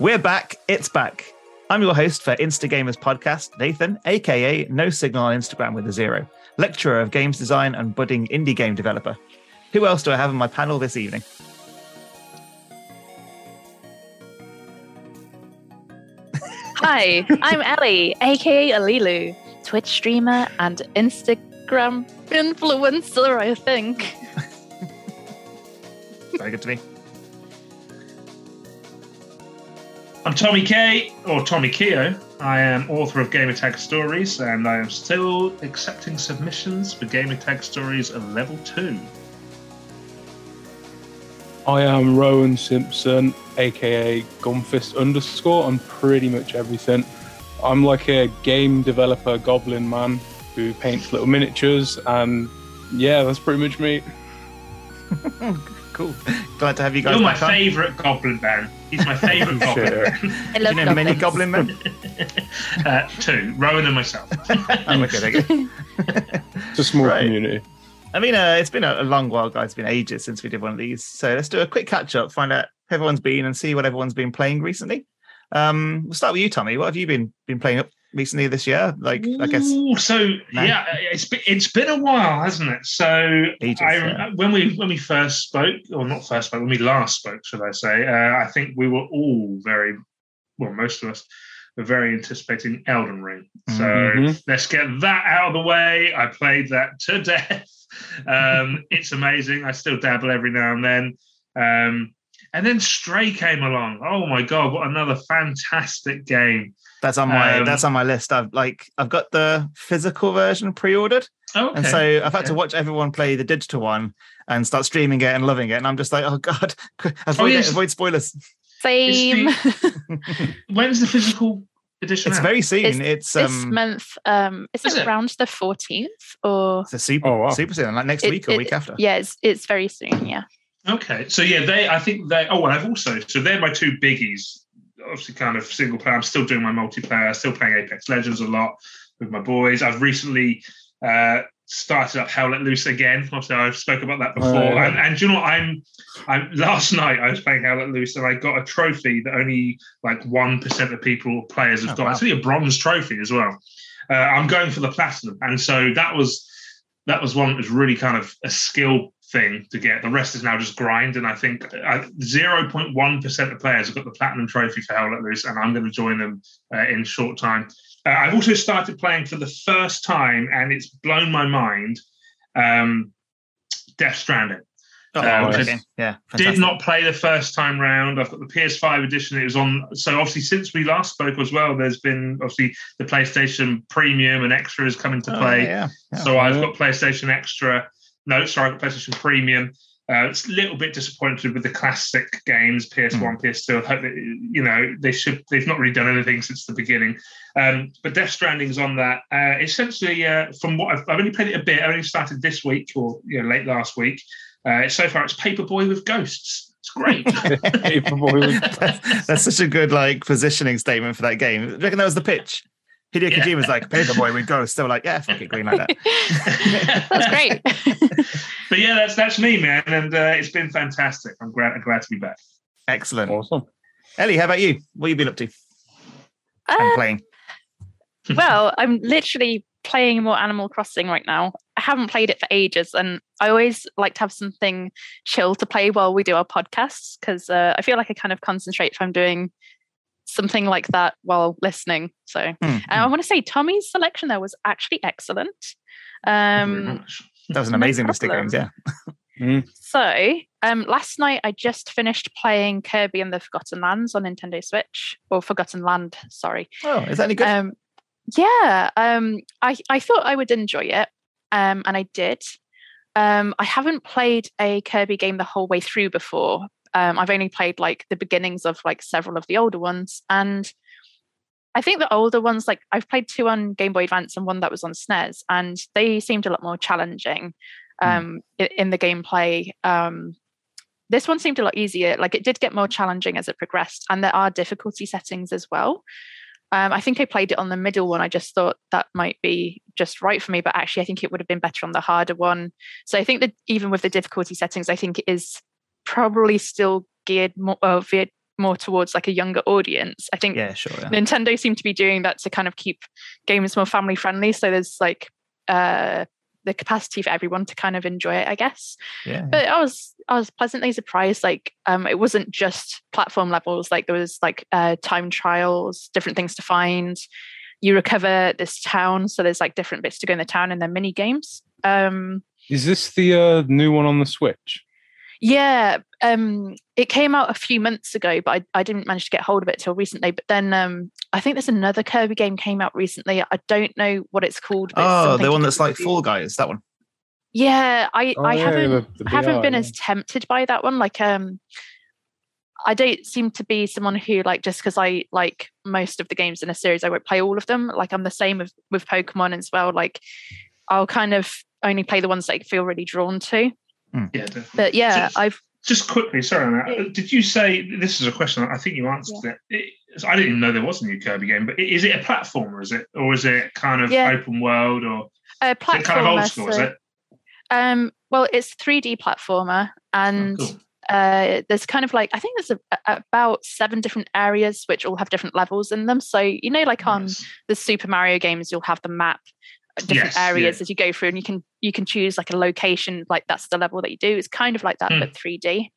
We're back. It's back. I'm your host for Instagamers podcast, Nathan, aka No Signal on Instagram with a zero, lecturer of games design and budding indie game developer. Who else do I have on my panel this evening? Hi, I'm Ellie, aka Eleeloo, Twitch streamer and Instagram influencer, I think. Very good to me. I'm Tommy K, or Tommy Keo. I am author of Gamertag Stories, and I am still accepting submissions for Gamertag Stories of Level 2. I am Rowan Simpson, aka Gumfist underscore, on pretty much everything. I'm like a game developer goblin man who paints little miniatures, and yeah, that's pretty much me. cool. Glad to have you guys. You're my favourite goblin man. He's my favourite goblin Sure. man. I Do you know many goblin men? uh, two, Rowan and myself. I'm okay, there. It's a small Right. community. I mean, uh, it's been a, a long while, guys. It's been ages since we did one of these. So let's do a quick catch up, find out how everyone's been, and see what everyone's been playing recently. Um, we'll start with you, Tommy. What have you been been playing up recently this year? Like, I guess Ooh, so yeah, it's been, it's been a while, hasn't it? So Ages, I, yeah. when we when we first spoke, or not first spoke, when we last spoke, should I say? Uh, I think we were all very, well, most of us were very anticipating Elden Ring. So Mhm. let's get that out of the way. I played that to death. Um, it's amazing. I still dabble every now and then. Um, and then Stray came along. Oh my god, what another fantastic game! that's on my Um, that's on my list. I've like I've got the physical version pre-ordered, Okay. and so I've had to watch everyone play the digital one and start streaming it and loving it. And I'm just like, oh god, avoid yes. it, avoid spoilers. Same. When's the physical edition? It's out? very soon. It's It's, this um, month, um, is, Is it it? around the 14th or? it's a super Oh, wow. super soon, like next It- week or it- week after. Yeah, it's, it's very soon. Yeah. Okay, so yeah, they. I think they. Oh, well, I've also. So they're my two biggies. Obviously, kind of single player. I'm still doing my multiplayer. Still playing Apex Legends a lot with my boys. I've recently uh, started up Hell Let Loose again. Obviously, I've spoken about that before. Oh. And, and you know what? I'm. I'm. Last night I was playing Hell Let Loose, and I got a trophy that only like one percent of people players have Oh, got. wow. It's really a bronze trophy as well. Uh, I'm going for the platinum, and so that was that was one that was really kind of a skill thing to get. The rest is now just grind, and I think zero point one percent of players have got the platinum trophy for Hell Let Loose, and I'm going to join them uh, in short time. Uh, I've also started playing for the first time, and it's blown my mind. Um, Death Stranding. Oh, Uh, okay. is- yeah, Did not play the first time round. I've got the PS5 edition. It was on. So obviously, since we last spoke as well, there's been obviously the PlayStation Premium and Extra has come into Oh, play. yeah, yeah. So I've got PlayStation Extra. No, sorry, I've got PlayStation Premium. Uh, it's a little bit disappointed with the classic games, PS1, PS2. I hope that you know they should. They've not really done anything since the beginning. Um, but Death Stranding's on that. Uh, essentially, uh, from what I've, I've only played it a bit. I only started this week or you know, late last week. Uh, so far, it's Paperboy with ghosts. It's great. Paperboy that's, that's such a good like positioning statement for that game. Do you reckon that was the pitch? Hideo Yeah. Kojima's like, Paperboy with ghosts. They were like, yeah, fuck it, green like that. That's great. but yeah, that's that's me, man, and uh, it's been fantastic. I'm glad. I'm glad to be back. Excellent. awesome. Ellie, how about you? What have you been up to and Uh, playing? well, I'm literally playing more Animal Crossing right now. I haven't played it for ages, and I always like to have something chill to play while we do our podcasts because uh, I feel like I kind of concentrate if I'm doing something like that while listening. So, Hmm, I want to say Tommy's selection there was actually excellent. Thank you very Um, that was an no amazing list of games. Yeah. So, um, last night I just finished playing Kirby and the Forgotten Lands on Nintendo Switch, or Forgotten Land, sorry. Oh, is that any good? Um, yeah, um, I I thought I would enjoy it, um, and I did. Um, I haven't played a Kirby game the whole way through before. Um, I've only played like the beginnings of like several of the older ones, and I think the older ones, like I've played two on Game Boy Advance and one that was on SNES, and they seemed a lot more challenging Mm. um, i- in the gameplay. Um, this one seemed a lot easier. Like it did get more challenging as it progressed, and there are difficulty settings as well. Um, I think I played it on the middle one. I just thought that might be just right for me, but actually, I think it would have been better on the harder one. So I think that even with the difficulty settings, I think it is probably still geared more, uh, veered more towards like a younger audience. I think Yeah, sure. Yeah. Nintendo seem to be doing that to kind of keep games more family friendly. So there's like uh the capacity for everyone to kind of enjoy it, I guess. yeah. But I was I was pleasantly surprised. Like um it wasn't just platform levels, like there was like uh time trials, different things to find. You recover this town, so there's like different bits to go in the town and then mini games. Um Is this the uh, new one on the Switch? Yeah, um, it came out a few months ago, but I, I didn't manage to get hold of it till recently. But then um, I think there's another Kirby game came out recently. I don't know what it's called. but it's oh, something the one that's like with- Fall Guys. That one. Yeah, I, Oh, I yeah, haven't the- the I haven't been yeah. as tempted by that one. Like um, I don't seem to be someone who like just because I like most of the games in a series, I won't play all of them. Like I'm the same with with Pokemon as well. Like I'll kind of only play the ones that I feel really drawn to. Yeah, definitely. But yeah, So- I've Just quickly, sorry on that. Yeah. uh, Did you say this is a question? I think you answered it. it. I didn't even know there was a new Kirby game, but is it a platformer? Is it, or is it kind of Yeah. open world, or a is it kind of platformer. old school? Is it? Um, well, it's 3D platformer, Oh, and cool. uh, there's kind of like I think there's a, a- about seven different areas which all have different levels in them. So you know, like on Nice. the Super Mario games, you'll have the map, different Yes, yeah. areas as you go through, and you can you can choose like a location, like that's the level that you do. It's kind of like that, Hmm. but 3D.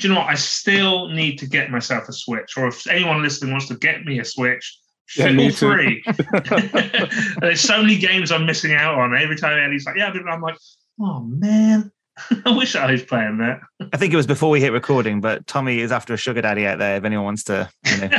Do you know what? I still need to get myself a Switch, or if anyone listening wants to get me a Switch, Yeah, feel me free. There's so many games I'm missing out on. Every time Eddie's like, "Yeah," I'm like, "Oh man, I wish I was playing that." I think it was before we hit recording, but Tommy is after a sugar daddy out there. If anyone wants to, you know,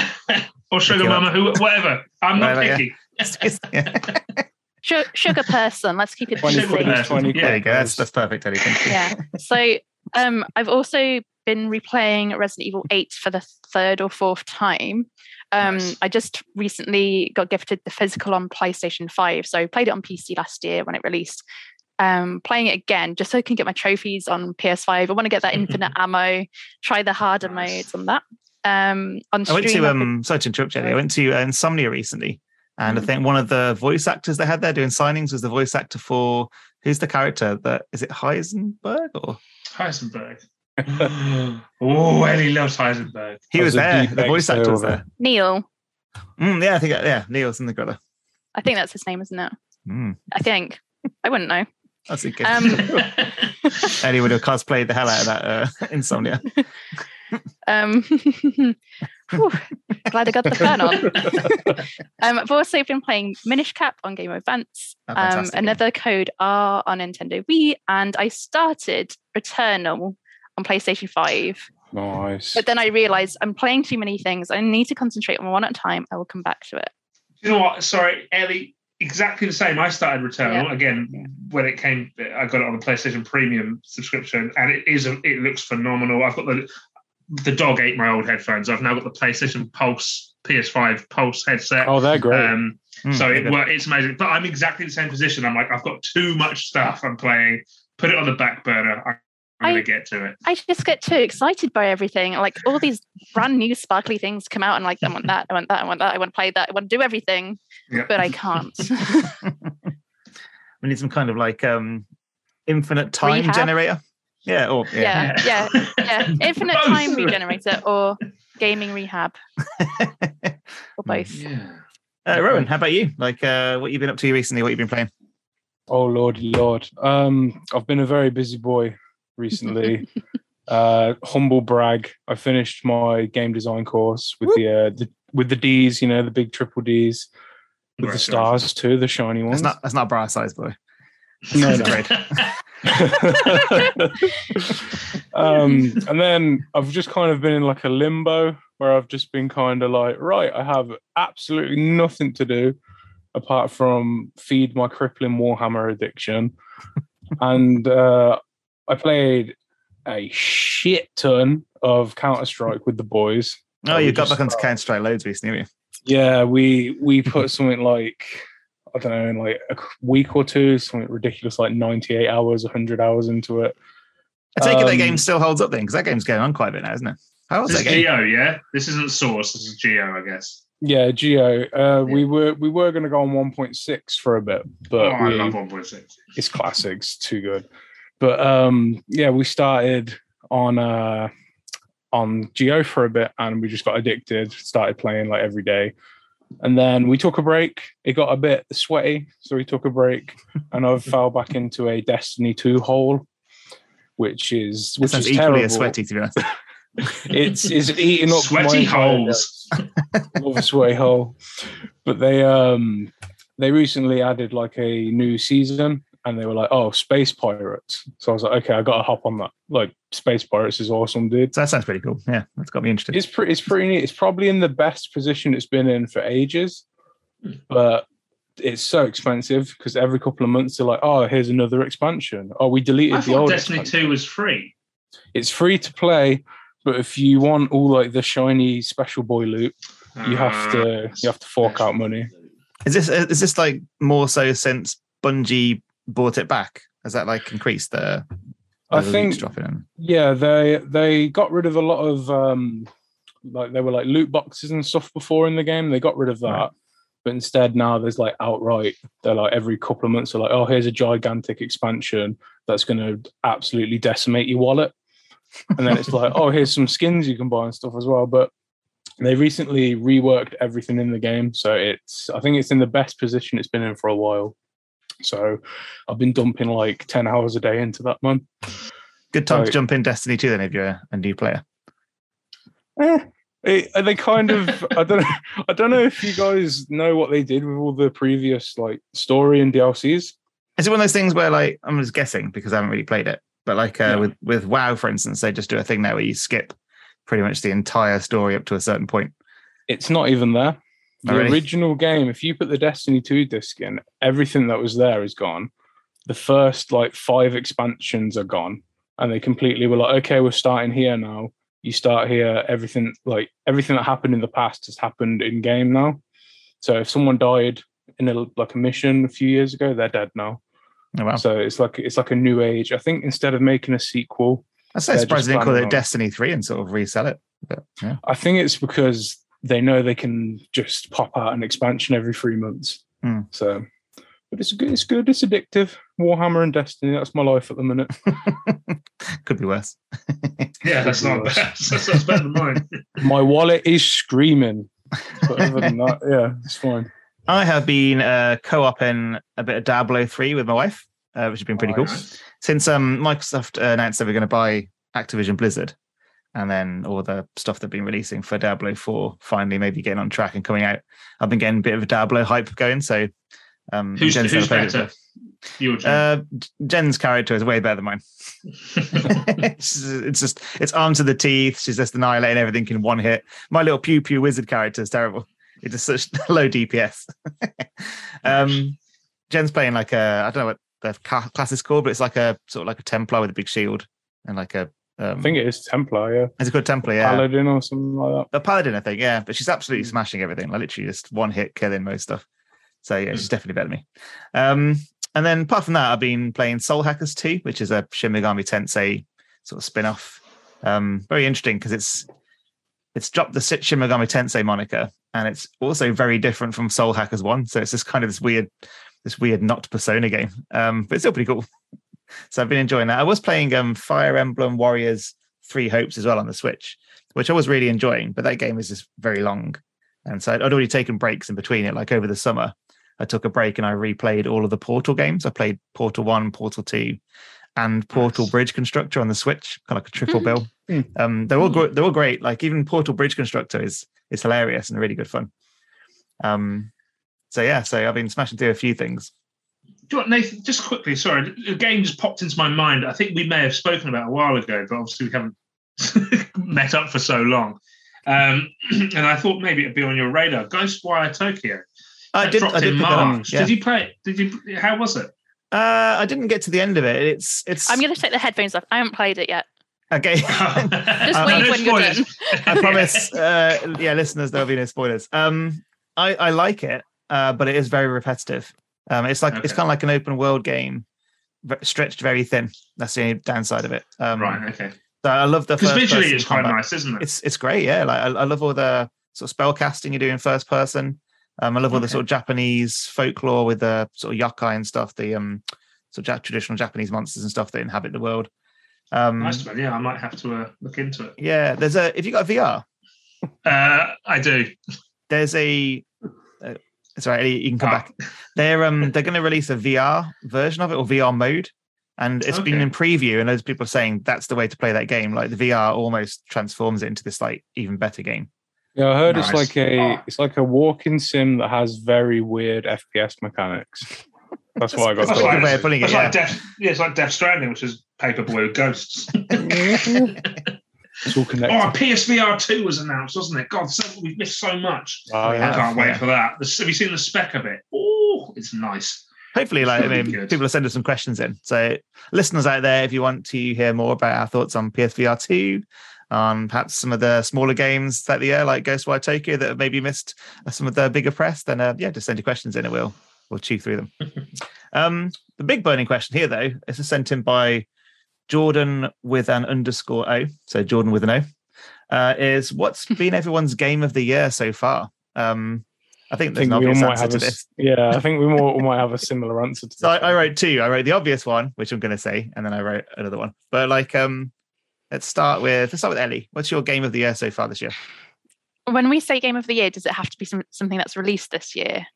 or Sugar. Mama, who, whatever. I'm not Whatever, yeah. picky. yeah. Su- Sugar person. Let's keep it 20 Sugar PC. person. 20 Yeah, there you go. That's, that's perfect, Eddie. Thank you. yeah. So um, I've also been replaying Resident Evil 8 for the third or fourth time. Um, Nice. I just recently got gifted the physical on PlayStation 5. So I played it on PC last year when it released. Um, playing it again just so I can get my trophies on PS5. I want to get that infinite ammo, try the harder Nice. modes on that. Um, on I went to I've been- um sorry to interrupt you. I went to uh, Insomnia recently, and I Mm. think one of the voice actors they had there doing signings was the voice actor for who's the character that is it Heisenberg or Heisenberg. oh, Eddie loves Heisenberg. he was was there. The voice actor was there. Neil. Mm, yeah, I think yeah, Neil's in the gorilla. I think that's his name, isn't it? Mm, I think. I wouldn't know. that's a good. Um, Eddie would have cosplayed the hell out of that uh, Insomnia. Um, whew, glad I got the fun on. um, I've also been playing Minish Cap on Game Boy Advance, Oh, um, another Code R on Nintendo Wii, and I started Returnal on PlayStation 5. Nice. But then I realized I'm playing too many things. I need to concentrate on one at a time. I will come back to it. you know what? Sorry, Ellie. Exactly the same. I started Returnal Yeah. again Yeah. when it came. I got it on the PlayStation Premium subscription, and it is. A, it looks phenomenal. I've got the the dog ate my old headphones. I've now got the PlayStation Pulse PS5 Pulse headset. oh, they're great. Um, Mm, so they're it, well, it's amazing. But I'm exactly the same position. I'm like, I've got too much stuff I'm playing. Put it on the back burner. I'm I- going to get to it. I just get too excited by everything. Like all these brand new sparkly things come out, and like I want that, I want that, I want that, I want to play that, I want to do everything, Yeah. but I can't. we need some kind of like um infinite time Rehab? generator. Yeah, or yeah. yeah, yeah, yeah. Infinite Both. time regenerator or gaming rehab or both. Yeah. Uh, Rowan, how about you? Like, uh, what you've been up to recently? What you've been playing? Oh Lord, lord. Um, I've been a very busy boy recently. uh, humble brag. I finished my game design course with the, uh, the with the D's. You know, the big triple D's with the stars too, the shiny ones. That's not that's not bra size, boy. No, That's no. um, and then I've just kind of been in like a limbo where I've just been kind of like, right, I have absolutely nothing to do apart from feed my crippling Warhammer addiction. and uh, I played a shit ton of Counter Strike with the boys. Oh, you got back onto start- Counter Strike loads recently, haven't Yeah, we we put something like I don't know, in like a week or two, something ridiculous like 98 hours, 100 hours into it. I take it that Um, game still holds up then, because that game's going on quite a bit now, isn't it? How old's This that is game? GO, yeah. This isn't Source. This is GO, I guess. Yeah, GO. Uh, We were we were going to go on 1.6 for a bit, but oh, I we, love 1.6. it's classics, too good. But um, yeah, we started on uh, on GO for a bit, and we just got addicted. Started playing like every day, and then we took a break. It got a bit sweaty, so we took a break, and I fell back into a Destiny two hole, which is which is equally terrible. as sweaty, to be honest. It's it's eating up Sweaty my holes. Love a sweaty hole, but they um they recently added like a new season, and they were like, oh, space pirates. So I was like, okay, I got to hop on that. Like, space pirates is awesome, dude. So that sounds pretty cool. Yeah, that's got me interested. It's pretty. It's pretty neat. It's probably in the best position it's been in for ages, Hmm. but it's so expensive because every couple of months they're like, "Oh, here's another expansion." Oh, we deleted I the thought old. Destiny expansion." 2 was free. It's free to play, but if you want all like the shiny special boy loot, you have to Uh, you have to fork out money. Is this is this like more so since Bungie bought it back? Has that like increased the? I think dropping in? Yeah, they they got rid of a lot of um like there were like loot boxes and stuff before in the game. They got rid of that. Right. But instead now there's like outright they're like every couple of months they're like, oh here's a gigantic expansion that's gonna absolutely decimate your wallet. And then it's like, oh here's some skins you can buy and stuff as well. But they recently reworked everything in the game. So it's I think it's in the best position it's been in for a while. So I've been dumping like 10 hours a day into that man. Good time to jump in Destiny 2 then if you're a new player. Eh, it- they kind of I don't know I don't know if you guys know what they did with all the previous like story and DLCs. Is it one of those things where like I'm just guessing because I haven't really played it, but like uh, with with WoW, for instance, they just do a thing now where you skip pretty much the entire story up to a certain point. It's not even there. The original game, if you put the Destiny 2 disc in, everything that was there is gone. The first like five expansions are gone. And they completely were like, okay, we're starting here now. You start here, everything like everything that happened in the past has happened in game now. So if someone died in a like a mission a few years ago, they're dead now. Oh, wow. So it's like it's like a new age. I think instead of making a sequel, I say they're surprised they didn't call it Destiny 3 and sort of resell it. But yeah. I think it's because they know they can just pop out an expansion every three months. Hmm. So, but it's good. It's good. It's addictive. Warhammer and Destiny. That's my life at the minute. Could be worse. Yeah, that's not Worse. bad. That's, that's better than mine. my wallet is screaming. But other than that, yeah, it's fine. I have been uh, co-oping a bit of Diablo 3 with my wife, uh, which has been pretty cool. Nice. Since um, Microsoft uh, announced they were going to buy Activision Blizzard, and then all the stuff they've been releasing for Diablo 4 finally maybe getting on track and coming out, I've been getting a bit of a Diablo hype going. So, um, Who's, Jen's who's better? You Jen? Uh, Jen's character is way better than mine. it's, it's just it's armed to the teeth. She's just annihilating everything in one hit. My little pew pew wizard character is terrible. It's just such low DPS. um, Jen's playing like a I don't know what the class is called, but it's like a sort of like a Templar with a big shield and like a. Um, I think it is Templar, yeah. It's it called Templar? Yeah, Paladin or something like that. a paladin, I think. Yeah, but she's absolutely Mm. smashing everything. Like literally just one hit killing most stuff. So yeah, she's definitely better than me. Um, and then apart from that, I've been playing Soul Hackers 2, which is a Shin Megami Tensei sort of spin-off. Um, very interesting because it's it's dropped the Shin Megami Tensei moniker, and it's also very different from Soul Hackers 1. So it's just kind of this weird, this weird not persona game. Um, but it's still pretty cool. so I've been enjoying that. I was playing um Fire Emblem Warriors Three Hopes as well on the Switch, which I was really enjoying, but that game is just very long. And so I'd already taken breaks in between it, like over the summer. I took a break and I replayed all of the Portal games. I played Portal 1, Portal 2, and Portal Nice. Bridge Constructor on the Switch, kind of like a triple Mhm. bill. Mm. Um, they're all gr- they're all great. Like even Portal Bridge Constructor is is hilarious and really good fun. Um, so yeah, so I've been smashing through a few things. Do you know what, Nathan? Just quickly, sorry, a game just popped into my mind. I think we may have spoken about a while ago, but obviously we haven't met up for so long. Um, and I thought maybe it'd be on your radar. Ghostwire Tokyo. I That did dropped I did in pick that March. yeah. Did you play it? Did you? How was it? Uh, I didn't get to the end of it. It's it's I'm going to take the headphones off. I haven't played it yet. okay. Just Uh, wait no when you're done. I promise, uh, yeah, listeners, there'll be no spoilers. Um, I, I like it, uh, but it is very repetitive. Um, it's like it's kind of like an open world game, stretched very thin. That's the only downside of it. Um, right. Okay. So I love the Because visually it's quite nice, isn't it? It's it's great, yeah. Like I, I love all the sort of spell casting you do in first person. Um, I love all the sort of Japanese folklore with the sort of yokai and stuff, the um sort of traditional Japanese monsters and stuff that inhabit the world. Um, Nice one. Yeah, I might have to uh, look into it. Yeah, there's a if you got a VR, Uh, I do. there's a. Uh, sorry, Ellie, you can come Ah. back. They're um they're going to release a VR version of it or VR mode, and it's been in preview, and those people are saying that's the way to play that game. Like the VR almost transforms it into this like even better game. Yeah, I heard it's like a Oh. it's like a walking sim that has very weird FPS mechanics. That's why I got. That's That's a told. good way of putting it. It's Yeah. like Death, yeah, it's like Death Stranding, which is paper blue ghosts. It's all oh. PSVR two was announced, wasn't it? God, so, we've missed so much. Oh, I can't wait for that. The- have you seen the spec of it? Oh, it's nice. Hopefully, like I mean, good. people are sending some questions in. So, listeners out there, if you want to hear more about our thoughts on PSVR two, on perhaps some of the smaller games that the year, like Ghostwire Tokyo, that have maybe missed some of the bigger press, then uh, yeah, just send your questions in, and we'll we'll chew through them. um, the big burning question here, though, is a sent in by Jordon with an underscore O, so Jordon with an O, uh, is what's been everyone's game of the year so far? Um, I think I think an we all obvious might answer have to a, this. yeah, I think we all might have a similar answer to So I, I wrote two. I wrote the obvious one, which I'm going to say, and then I wrote another one. But like, um, let's start with let's start with Ellie. What's your game of the year so far this year? When we say game of the year, does it have to be some, something that's released this year?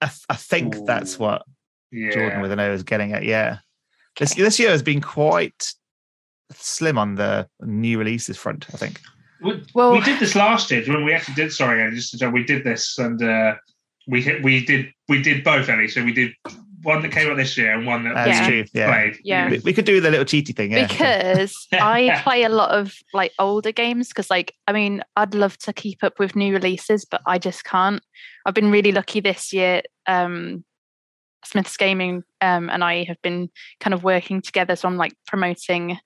I, th- I think that's what Yeah. Jordon with an O is getting at. Yeah, this this year has been quite slim on the new releases front. I think. We, Well- we did this last year when we actually did. Sorry, Ellie, just to tell, we did this and uh, we hit, we did we did both, Ellie. So we did one that came out this year and one that That's Yeah. true. Yeah, played. Yeah. we, we could do the little cheaty thing. Yeah, because I play a lot of like older games because like I mean I'd love to keep up with new releases but I just can't. I've been really lucky this year. Um Smith's Gaming um and I have been kind of working together so I'm like promoting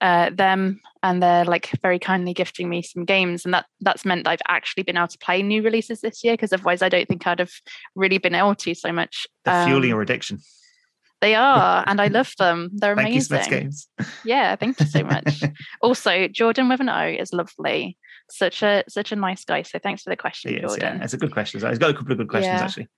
uh them and they're like very kindly gifting me some games and that that's meant that I've actually been able to play new releases this year because otherwise I don't think I'd have really been able to so much. They're fueling Um, your addiction. They are and I love them. They're Thank you, amazing. Smith's Games. Yeah, thank you so much. also, Jordon with an O is lovely. Such a such a nice guy. So thanks for the question, is, yeah, Jordon. it's a good question. He's got a couple of good questions Yeah. actually.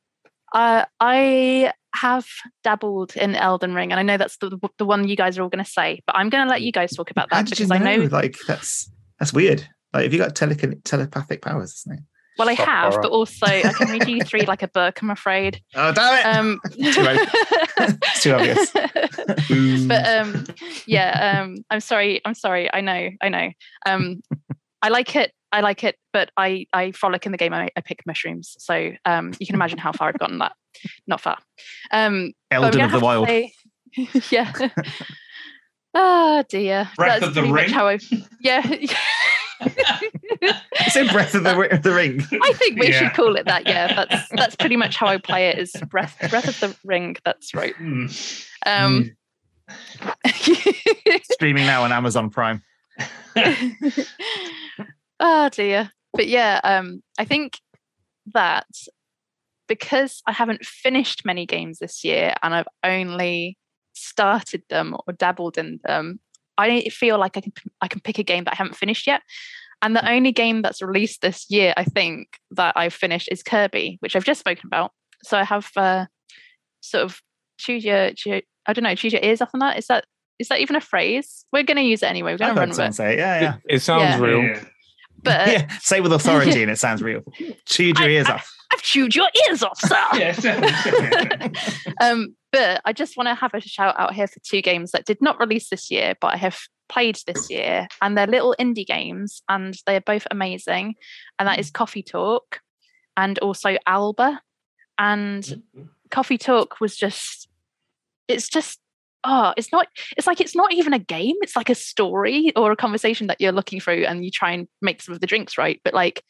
Uh, I have dabbled in Elden Ring, and I know that's the the one you guys are all going to say, but I'm going to let you guys talk about that did you because I know. Like that's that's weird. Like, have you got tele- telepathic powers? Isn't it? Well, I Shock have, horror. but also I can read you three like a book. I'm afraid. Oh damn it! Um, It's too obvious. but um yeah um i'm sorry i'm sorry i know i know um i like it i like it but i i frolic in the game i, I pick mushrooms so um you can imagine how far i've gotten that not far um Elden of the Wild. say- yeah oh dear Breath that's of the Ring? how i yeah It's in Breath of the, the Ring. I think we Yeah. should call it that. Yeah, that's that's pretty much how I play it. Is breath breath of the ring. That's right. Hmm. Um, Streaming now on Amazon Prime. Oh dear. But yeah, um, I think that because I haven't finished many games this year and I've only started them or dabbled in them, I feel like I can I can pick a game that I haven't finished yet. And the only game that's released this year, I think, that I've finished is Kirby, which I've just spoken about. So I have uh, sort of choose your, choose your I don't know, choose your ears off on that. Is that is that even a phrase? We're going to use it anyway. We're going to run with it. say it. Yeah, yeah. It, it sounds Yeah. real. Yeah. But yeah, say with authority and it sounds real. Chewed your I- ears I- off. I've chewed your ears off, sir. Yeah, um, but I just want to have a shout out here for two games that did not release this year, but I have played this year, and they're little indie games, and they are both amazing. And that is Coffee Talk, and also Alba. And Coffee Talk was just, it's just. Oh, it's not. It's like it's not even a game. It's like a story or a conversation that you're looking through, and you try and make some of the drinks right. But like,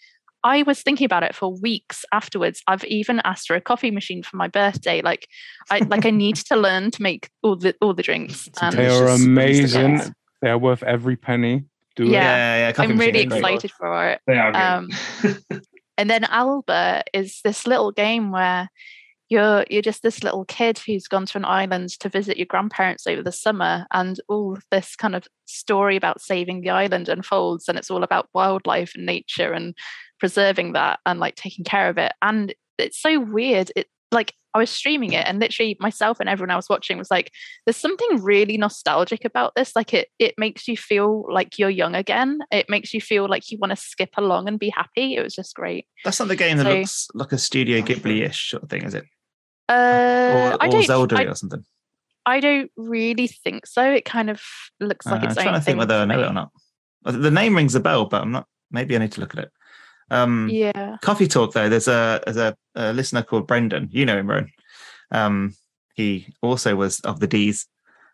I was thinking about it for weeks afterwards. I've even asked for a coffee machine for my birthday. Like, I like I need to learn to make all the all the drinks. And they are amazing. They are worth every penny. Do Yeah. yeah, yeah. I'm really is great. excited for it. They are good. Um, and then Alba is this little game where you're you're just this little kid who's gone to an island to visit your grandparents over the summer, and all this kind of story about saving the island unfolds, and it's all about wildlife and nature and preserving that and like taking care of it. And it's so weird. It like I was streaming it and literally myself and everyone I was watching was like, there's something really nostalgic about this. Like it it makes you feel like you're young again. It makes you feel like you want to skip along and be happy. It was just great. That's not the game that looks like a Studio Ghibli-ish sort of thing, is it? Uh, or I or don't Zelda I, or something. I don't really think so. It kind of looks like Uh, its I'm trying to think whether I to know it or not. Uh, The name rings a bell, but I'm not. Maybe I need to look at it. Um, Yeah. Coffee Talk though. There's a there's a, a listener called Brendan. You know him, Ron. Um, he also was of the D's.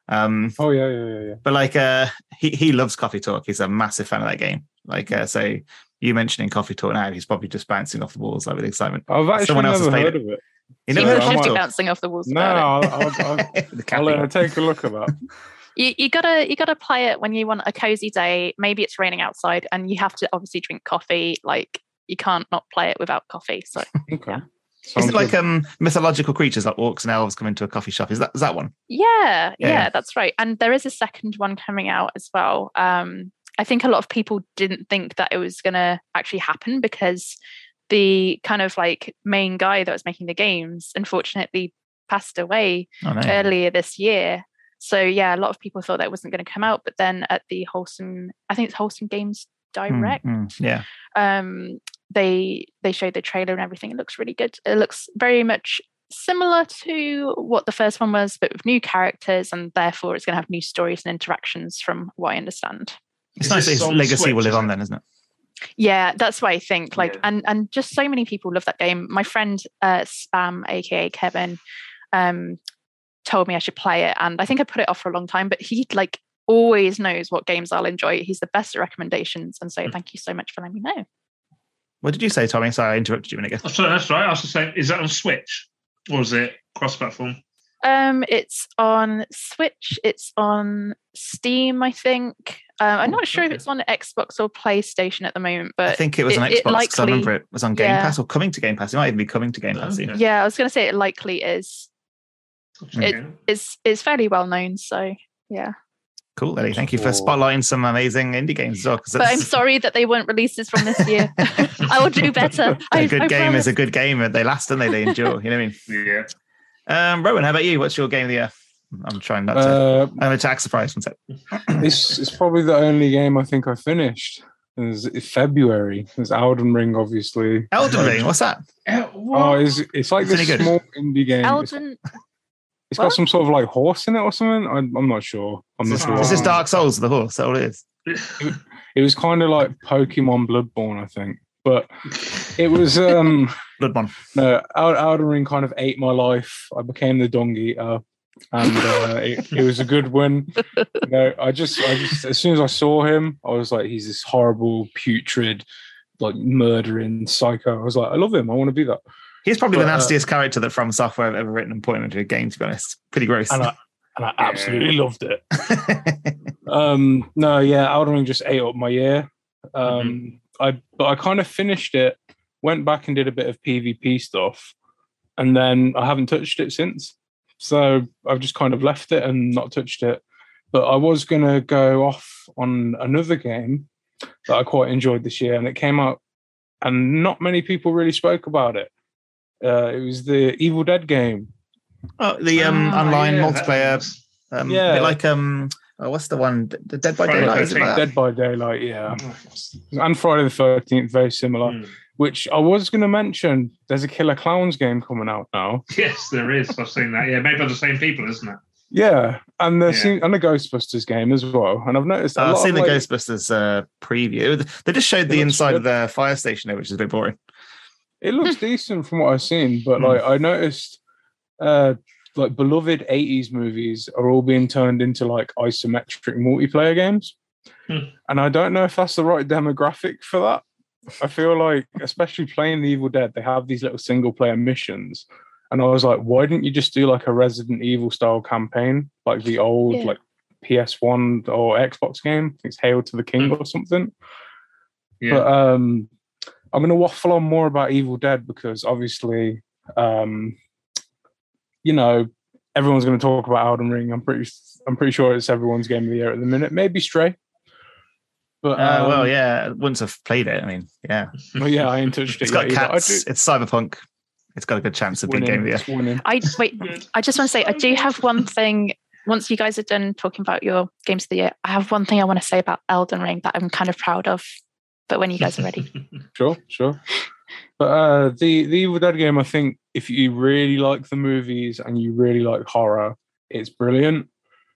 Um, Oh yeah, yeah, yeah, yeah. but like uh, he he loves Coffee Talk. He's a massive fan of that game. Like uh, so, you mentioning Coffee Talk now, he's probably just bouncing off the walls like with excitement. I've actually Someone else has never played heard of it. You People know, Yeah, should I bouncing off the walls No, about it. I'll, I'll, I'll, the I'll caffeine. take a look at that. you, you gotta you gotta play it when you want a cozy day maybe it's raining outside and you have to obviously drink coffee like you can't not play it without coffee so Okay. Yeah. Is Sounds it like good. um mythological creatures like orcs and elves come into a coffee shop? Is that is that one? yeah, Yeah, yeah yeah. that's right and there is a second one coming out as well um i think a lot of people didn't think that it was gonna actually happen because the kind of like main guy that was making the games unfortunately passed away Oh no. earlier this year. So yeah, a lot of people thought that wasn't going to come out, but then at the Wholesome, I think it's Wholesome Games Mm, Direct, mm, yeah. um, they they showed the trailer and everything. It looks really good. It looks very much similar to what the first one was, but with new characters, and therefore it's going to have new stories and interactions, from what I understand. It's Is nice that his on legacy will live on then, isn't it? Yeah, that's what I think. Like, Yeah. and and just so many people love that game. My friend uh, Spam, aka Kevin, um, told me I should play it, and I think I put it off for a long time. But he like always knows what games I'll enjoy. He's the best at recommendations, and so Hmm. thank you so much for letting me know. What did you say, Tommy? Sorry, I interrupted you a minute ago. Oh, sorry, that's right. I was just saying, is that on Switch or is it cross-platform? Um, it's on Switch. It's on Steam, I think. Uh, I'm not sure if it's on Xbox or PlayStation at the moment, but I think it was on it- it Xbox 'cause I remember it was on Game yeah. Pass or coming to Game Pass. It might even be coming to Game Pass. soon. Okay. yeah, I was going to say it likely is. Okay. It's it's fairly well known, so yeah. Cool, Ellie. Thank you for spotlighting some amazing indie games as well. 'cause but I'm sorry that they weren't releases from this year. I will do better. a good I game is a good game. And they last and they they endure. You know what I mean? Yeah. Um, Rowan, how about you? What's your game of the year? I'm trying not to. Uh, I'm going to tax surprise one sec. this is probably the only game I think I finished. It's it's February. There's Elden Ring, obviously. Elden Ring. What's that? Oh, it's, it's like Is it any this good? small indie game. It's- Elden. it's got some sort of like horse in it or something. I'm, I'm not sure. I'm not This, sure. is Oh. Dark Souls, the horse. That's all it is. It was kind of like Pokemon Bloodborne, I think. But it was um Bloodborne. no El- Elden Ring kind of ate my life. I became the dung eater, and uh, it, it was a good win. You know, I just I just as soon as I saw him, I was like, he's this horrible, putrid, like murdering psycho. I was like, I love him. I want to be that. He's probably the But, uh, nastiest character that From Software have ever written and put into a game. To be honest, pretty gross. And I and I absolutely loved it. Um, no, yeah, Elden Ring just ate up my year. Um, I but I kind of finished it, went back and did a bit of PvP stuff, and then I haven't touched it since. So I've just kind of left it and not touched it. But I was gonna go off on another game that I quite enjoyed this year, and it came out, and not many people really spoke about it. Uh, it was the Evil Dead game. oh, the um, Ah, online yeah, multiplayer. was- Um, Yeah. yeah, bit like um, oh, what's the one? The Dead by Friday Daylight. Is it 13th. like? Dead by Daylight, yeah, and Friday the Thirteenth, very similar. Mm. which I was going to mention. There's a Killer Clowns game coming out now. Yes, there is. I've seen that. Yeah, made by the same people, isn't it? Yeah, and the Yeah. and the Ghostbusters game as well. And I've noticed a Uh, I've seen of, the like- Ghostbusters uh, preview. They just showed the looks inside of good. the fire station, there, which is a bit boring. It looks decent from what I've seen, but Hmm. like I noticed, uh, like beloved '80s movies are all being turned into like isometric multiplayer games, Hmm. and I don't know if that's the right demographic for that. I feel like, especially playing the Evil Dead, they have these little single player missions. And I was like, why didn't you just do like a Resident Evil style campaign, like the old Yeah. like PS1 or Xbox game? I think it's Hail to the King or something. Yeah. But um, I'm going to waffle on more about Evil Dead because obviously, um, you know, everyone's going to talk about Elden Ring. I'm pretty, I'm pretty sure it's everyone's game of the year at the minute. Maybe Stray. But Uh, well, um, yeah, once I've played it, I mean, yeah, well, yeah, I ain't touched it. it's got yet cats. It's cyberpunk. it's got a good chance of being game of the year. I wait. I just want to say I do have one thing. Once you guys are done talking about your games of the year, I have one thing I want to say about Elden Ring that I'm kind of proud of. But when you guys are ready, Sure, sure. But uh, the the Evil Dead game, I think, if you really like the movies and you really like horror, it's brilliant.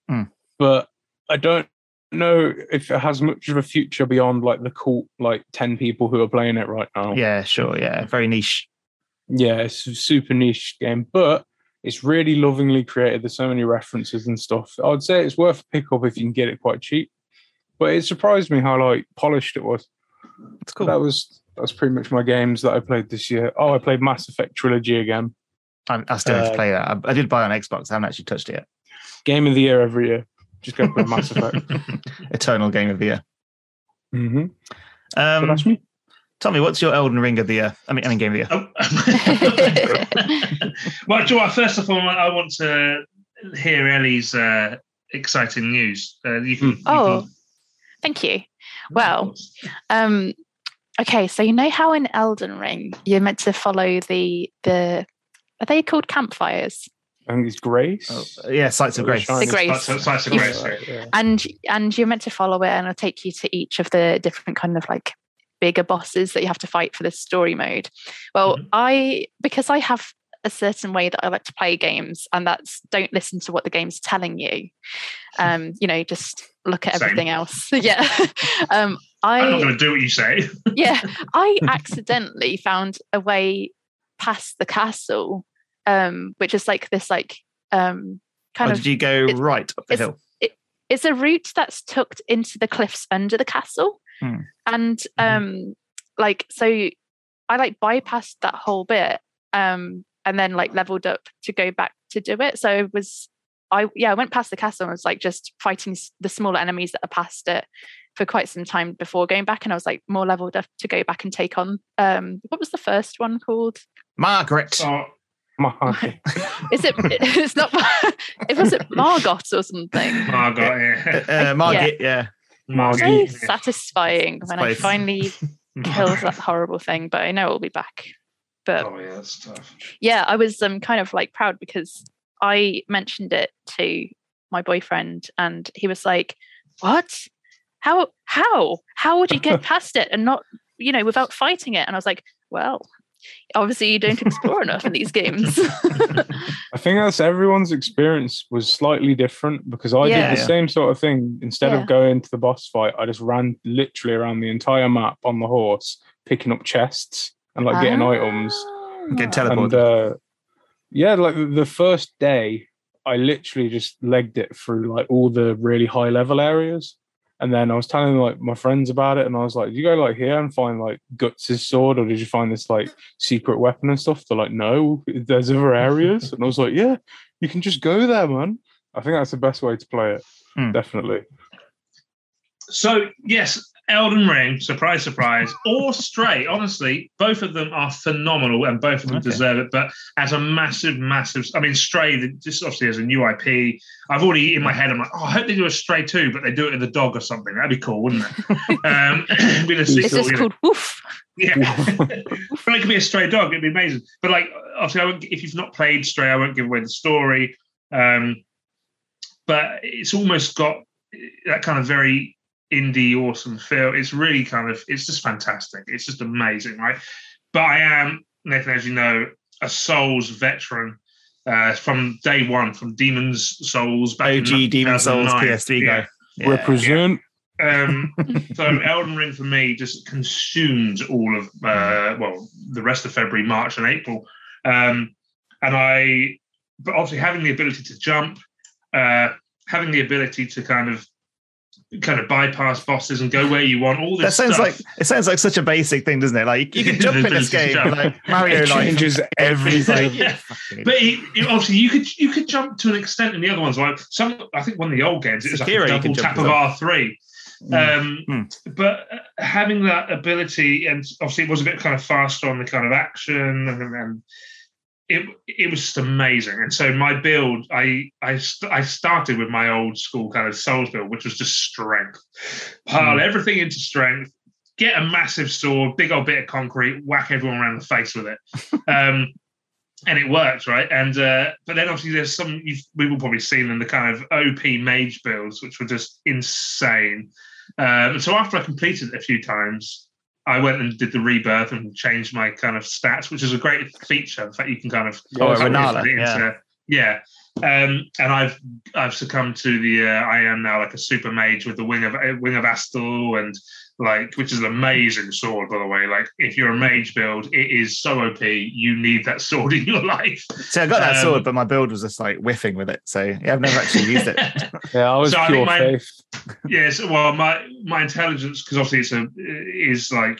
Hmm. But I don't know if it has much of a future beyond like the cult, like ten people who are playing it right now. Yeah, sure. Yeah, very niche. yeah, it's a super niche game, but it's really lovingly created. There's so many references and stuff. I'd say it's worth a pick up if you can get it quite cheap. But it surprised me how like polished it was. It's cool. That was that's pretty much my games that I played this year. Oh, I played Mass Effect Trilogy again. I, I still have to Uh, play that. I, I did buy it on Xbox. I haven't actually touched it yet. Game of the year every year. Just go play Mass Effect. Eternal game of the year. Mm-hmm. Um, that's me. Tommy, what's your Elden Ring of the year? I mean, I mean, game of the year. Oh. well, Joel, first of all, I want to hear Ellie's uh, exciting news. Uh, you can. you Oh, can- thank you. Well, Um, okay, so you know how in Elden Ring you're meant to follow the the are they called campfires? I think it's Grace. Oh, yeah, Sites of The Grace. The Grace. Sites of- Sites of Grace. Yeah. and and you're meant to follow it and it'll take you to each of the different kind of like bigger bosses that you have to fight for the story mode well Mhm. i because i have a certain way that i like to play games and that's don't listen to what the game's telling you um you know just look at Same. everything else yeah um I'm not going to do what you say. yeah i accidentally found a way past the castle um which is like this like um kind Or of did you go it's- right up the it's- hill? it's a route that's tucked into the cliffs under the castle Hmm. and um like so i like bypassed that whole bit um and then like leveled up to go back to do it so it was i yeah i went past the castle and was like just fighting the smaller enemies that are past it for quite some time before going back and i was like more leveled up to go back and take on um what was the first one called Margaret. Oh, My- is it it's not it was it margot or something Margot. Uh, Yeah. uh, Margaret, yeah. Margot. so yeah. satisfying when I finally kills that horrible thing, but I know it'll be back. But Oh yeah, that's tough. yeah, I was um kind of like proud because I mentioned it to my boyfriend and he was like, What? How how? How would you get past it and not, you know, without fighting it? And I was like, Well, obviously you don't explore enough in these games. I think that's everyone's experience was slightly different because I Yeah. did the same sort of thing. Instead Yeah. of going to the boss fight, I just ran literally around the entire map on the horse, picking up chests and like getting items. Get Ah. teleported. And uh, yeah, like the first day, I literally just legged it through like all the really high level areas. And then I was telling like my friends about it, and I was like, "Did you go like here and find like Guts' sword, or did you find this like secret weapon and stuff?" They're like, "No, there's other areas." and I was like, "Yeah, you can just go there, man." I think that's the best way to play it. Hmm. Definitely. So yes, Elden Ring, surprise, surprise, or Stray. Honestly, both of them are phenomenal, and both of them Okay. deserve it. But as a massive, massive, I mean, Stray, the- just obviously as a new IP, I've already in my head. I'm like, oh, I hope they do a Stray too, but they do it with a dog or something. That'd be cool, wouldn't it? um, be the It's sequel, just you know. called Woof. Yeah, but it could be a stray dog. It'd be amazing. But like, obviously, I won't, if you've not played Stray, I won't give away the story. Um, but it's almost got that kind of very indie, awesome feel. It's really kind of, it's just fantastic. It's just amazing, right? But I am Nathan, as you know, a Souls veteran. Uh, from day one, from Demons Souls, back in Demon Souls 2009. PS3 Yeah. guy. Yeah. Represent. Um, so Elden Ring for me just consumed all of uh, well the rest of February, March, and April, um, and I, but obviously having the ability to jump, uh, having the ability to kind of kind of bypass bosses and go where you want. All this. That this sounds stuff. like it sounds like such a basic thing, doesn't it? Like you can jump in ability this game, like Mario, It like changes He's everything. Yeah. But it, it- obviously, you could you could jump to an extent in the other ones. Like some, I think one of the old games, it was Sekiro, like a double tap of. R three. Um, Hmm. But uh, having that ability, and obviously it was a bit kind of faster on the kind of action, and, and it it was just amazing. And so my build, I I st- I started with my old school kind of Souls build, which was just strength, pile everything into strength, get a massive sword, big old bit of concrete, whack everyone around the face with it. Um, and it worked, right? And uh, but then obviously there's some you've, we've all probably seen in the kind of OP mage builds, which were just insane. Um, so after I completed it a few times, I went and did the rebirth and changed my kind of stats, which is a great feature. In fact, you can kind of Oh, Rennala, into- yeah. Um, and I've I've succumbed to the uh, I am now like a super mage with the wing of uh, wing of Astal and like which is an amazing sword by the way. Like if you're a mage build, it is so OP. You need that sword in your life. See, I got that Um, sword, but my build was just like whiffing with it. So yeah, I've never actually used it. Yeah, I was So I pure think my- faith. yes, well, my my intelligence because obviously it's a is like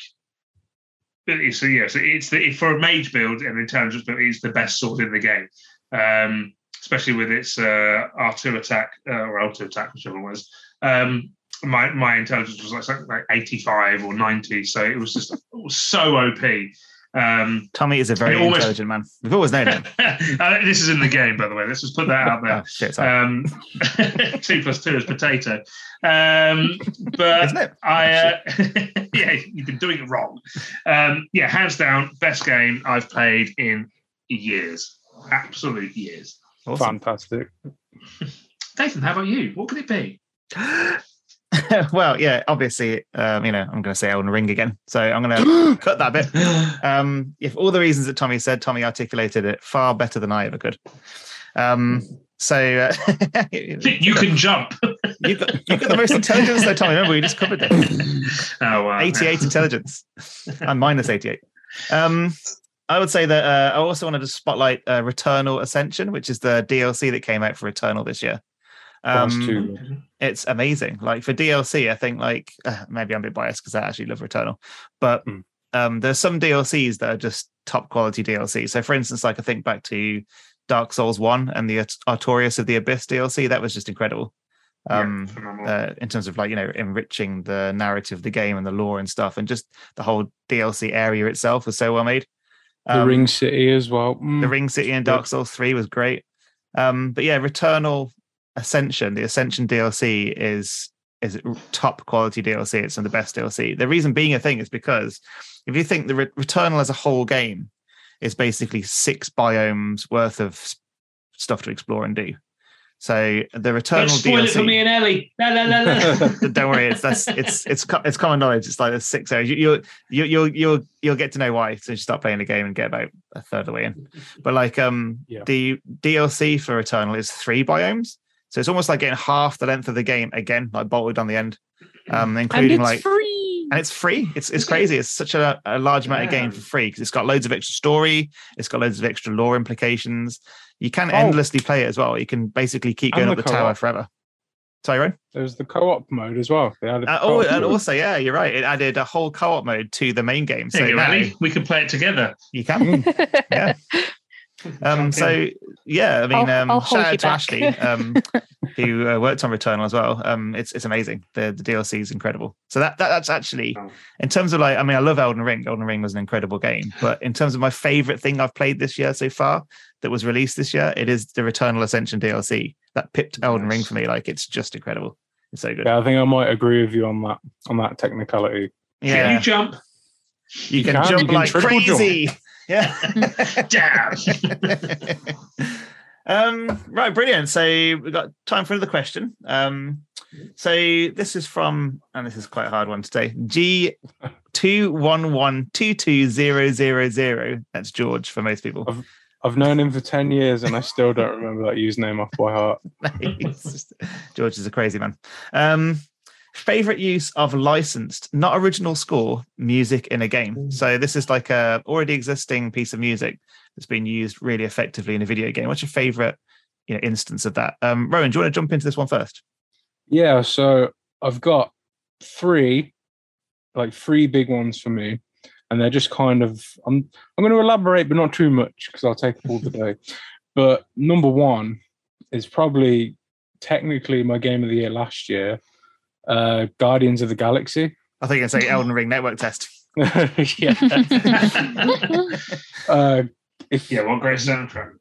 it's a, yes, it's the for a mage build and intelligence build it's the best sword in the game, um, especially with its uh, R2 attack uh, or L2 attack, whichever one was. Um, my my intelligence was like something like 85 or 90, so it was just it was so OP. Um, Tommy is a very It almost- intelligent man. We've always known it. uh, this is in the game, by the way. Let's just put that out there. Oh, shit. Um, two plus two is potato. Um, but Isn't it? I, uh, yeah, you've been doing it wrong. Um, yeah, hands down, best game I've played in years. Absolute years. Awesome. Fantastic. Nathan, how about you? What could it be? well, yeah, obviously, um, you know, I'm going to say Elden Ring again. So I'm going to cut that bit. Um, if all the reasons that Tommy said, Tommy articulated it far better than I ever could. Um, so uh, you can jump. you've got, you've got the most intelligence, though, Tommy. Remember, we just covered it. Oh, wow. 88 intelligence. I'm minus 88. Um, I would say that uh, I also wanted to spotlight uh, Returnal Ascension, which is the DLC that came out for Returnal this year. Um, it's amazing. Like for DLC, I think like uh, maybe I'm a bit biased because I actually love Returnal, but Mm. um, there's some DLCs that are just top quality DLC. So for instance, like I think back to Dark Souls One and the Artorias of the Abyss DLC, that was just incredible. Um, yeah, uh, in terms of like you know enriching the narrative of the game and the lore and stuff, and just the whole DLC area itself was so well made. The Um, Ring City as well. Mm. the Ring City and Dark Souls 3 was great. Um, but yeah, Returnal Ascension, the Ascension DLC is is top quality DLC. It's some of the best DLC. The reason being a thing is because if you think the Re- Returnal as a whole game is basically six biomes worth of s- stuff to explore and do. So the Don't Returnal spoil DLC. it for me and Ellie. La, la, la, la. Don't worry, it's that's it's it's it's common knowledge. It's like there's six areas. You, you'll you, you'll you'll you'll get to know why. So you start playing the game and get about a third of the way in. But like um Yeah. the DLC for Returnal is three biomes, so it's almost like getting half the length of the game again, like bolted on the end, um, and including it's like free. and it's free. It's it's crazy. It's such a, a large amount of game for free because it's got loads of extra story. It's got loads of extra lore implications. You can Oh. endlessly play it as well. You can basically keep going the up the tower co-op. forever. Sorry, Ron? There's the co-op mode as well. They added Uh, oh, and mode. also, yeah, you're right. It added a whole co-op mode to the main game, so There you now Ellie. We can play it together. you can. Yeah. Um, so yeah, I mean, I'll- um, I'll shout out to back. Ashley, um, who uh, worked on Returnal as well. Um, it's it's amazing. The the DLC is incredible. So that, that that's actually Oh. in terms of like, I mean, I love Elden Ring. Elden Ring was an incredible game, but in terms of my favorite thing I've played this year so far that was released this year, it is the Returnal Ascension DLC that pipped Elden Ring for me. Like, it's just incredible. It's so good. Yeah, I think I might agree with you on that on that technicality. Can Yeah, you jump? you, You can, can, you jump can like crazy. jump. Crazy. Yeah. Damn. um, right, brilliant. So we've got time for another question. Um, so this is from, and this is quite a hard one today. G two one one two two zero zero zero. That's George for most people. I've known him for ten years and I still don't remember that username off by heart. George is a crazy man. Um, favorite use of licensed, not original score music in a game. So this is like a already existing piece of music that's been used really effectively in a video game. What's your favorite, you know, instance of that? Um, Rowan, do you want to jump into this one first? Yeah, so I've got three, like three big ones for me, and they're just kind of. I'm I'm going to elaborate, but not too much because I'll take up all the day. But number one is probably technically my game of the year last year, uh, Guardians of the Galaxy. I think you can say Elden Ring network test. yeah. uh, if yeah, what great soundtrack.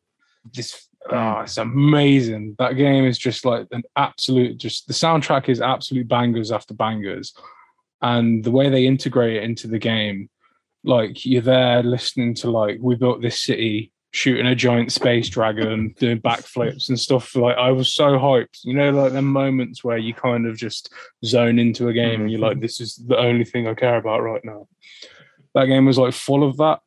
this oh, it's amazing. That game is just like an absolute just the soundtrack is absolute bangers after bangers. And the way they integrate it into the game, like you're there listening to like we built this city shooting a giant space dragon, doing backflips and stuff. Like I was so hyped. You know, like the moments where you kind of just zone into a game and you're like, "This is the only thing I care about right now." That game was like full of that.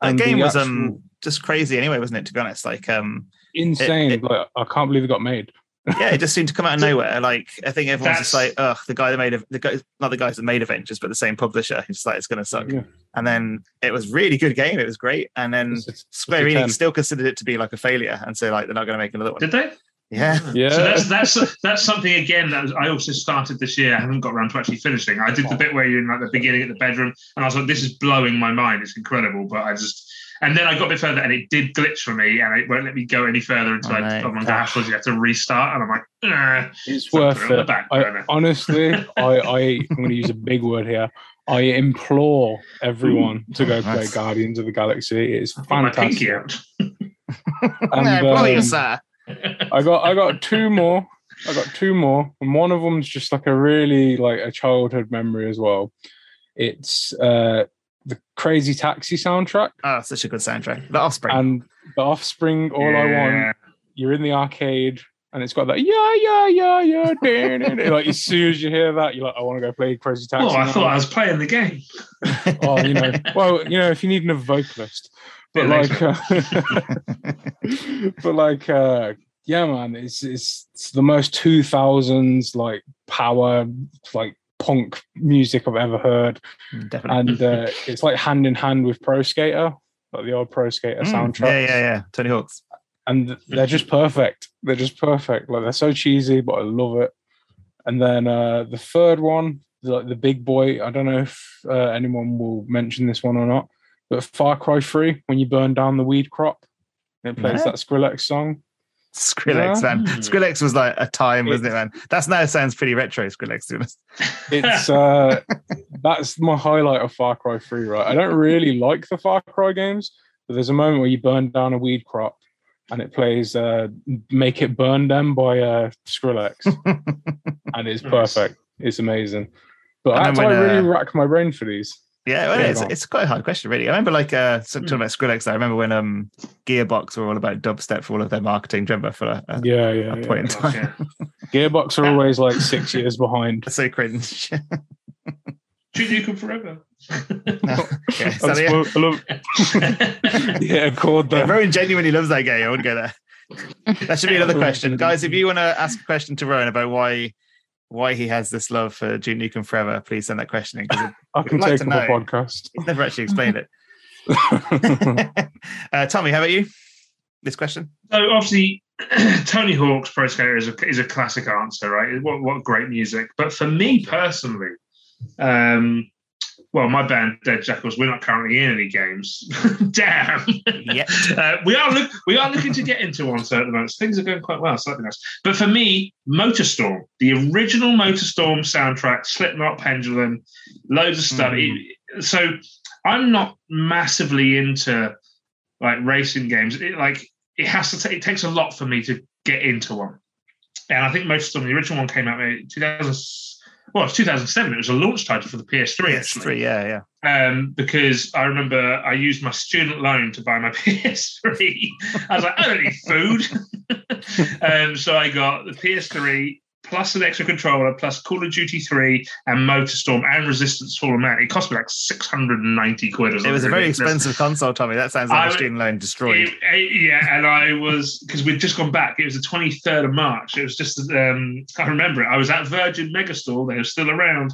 That game was actual- um just crazy anyway, wasn't it? To be honest, like um insane. it- like I can't believe it got made. Yeah, it just seemed to come out of nowhere. Like I think everyone's just like, That's- ugh, the guy that made the guy, not the guys that made Avengers, but the same publisher. It's like it's gonna suck. Yeah. And then it was really good game. It was great. And then It's- it's- Square it's Enix 10. still considered it to be like a failure, and so like they're not going to make another one. Did they? Yeah, Yeah. So that's that's that's something again that I also started this year. I haven't got around to actually finishing. I did the oh. bit where you're in like the beginning at the bedroom, and I was like, "This is blowing my mind. It's incredible." But I just, and then I got a bit further, and it did glitch for me, and it won't let me go any further until Oh, I no. put on castles. You have to restart, and I'm like, "Ugh." It's So worth it on the it. back I, honestly, I, I I'm going to use a big word here. I implore everyone to go play Nice. Guardians of the Galaxy. It's I've got my pinky fantastic. out. And, yeah, blow you, um. I got I got two more. I got two more, and one of them's just like a really like a childhood memory as well. It's uh the Crazy Taxi soundtrack Oh, such a good soundtrack. The Offspring. and the Offspring. All I want. You're in the arcade, and it's got that yeah yeah yeah yeah. dun, dun, dun. like as soon as you hear that, you're like, I want to go play Crazy Taxi. Oh, I now. thought I was playing the game. oh, you know, well, you know, if you need a vocalist, but Yeah, like, uh, but like, uh, yeah, man, it's, it's it's the most two thousands like power like punk music I've ever heard, Definitely. and uh, it's like hand in hand with Pro Skater, like the old Pro Skater Mm, soundtrack, Yeah, yeah, yeah. Tony Hawk's. and they're just perfect. They're just perfect. Like they're so cheesy, but I love it. And then uh, the third one, the, the big boy. I don't know if uh, anyone will mention this one or not, but Far Cry Three, when you burn down the weed crop, it plays Yeah. that Skrillex song. Skrillex, Yeah. man. Mm. Skrillex was like a time, wasn't it, It's- man? That's now sounds pretty retro, Skrillex, to be honest. It's uh, that's my highlight of Far Cry Three. Right, I don't really like the Far Cry games, but there's a moment where you burn down a weed crop. And it plays uh, "Make It Bun Dem" by uh, Skrillex, and it's perfect. It's amazing. But And I then had to when, like, really uh, rack my brain for these. Yeah, well, it's, it's quite a hard question, really. I remember, like, uh, so- talking Hmm. about Skrillex. I remember when um, Gearbox were all about dubstep for all of their marketing. Do you remember for a, a, Yeah, yeah. a yeah. point in time? Gearbox are always like six years behind. so cringe. Shoot you forever. yeah, so, That's yeah, I love- yeah, chord yeah, there. Rowan genuinely loves that game. I wouldn't go there. That should be another question, guys. If you want to ask a question to Rowan about why why he has this love for Duke Nukem Forever, please send that question in because I can I'd like take to a know. podcast. he's never actually explained it. uh, Tommy, how about you? This question? So obviously, Tony Hawk's Pro Skater is a is a classic answer, right? What what great music. But for me personally, um, well, my band Dead Jackals, we're not currently in any games. Damn. Uh, we are look we are looking to get into one so at the moment. Things are going quite well, so that'd be nice. But for me, Motorstorm, the original Motorstorm soundtrack, Slipknot, Pendulum, loads of stuff. It- so I'm not massively into like racing games. It, like it has to take it takes a lot for me to get into one. And I think Motorstorm, the original one came out in 2000. Well, it's 2007. It was a launch title for the PS3. actually PS3, yeah, yeah. um, because I remember I used my student loan to buy my PS3. I was like, I don't need food. um, so I got the PS3 plus an extra controller plus Call of Duty 3 and Motorstorm and Resistance Fall of Man. It cost me like 690 quid or something. It was a very ridiculous. expensive console, Tommy. That sounds like I a would- student loan destroyed. It- it- yeah, and I was because we'd just gone back. It was the twenty third of March. It was just um, I remember it. I was at Virgin Megastore. They were still around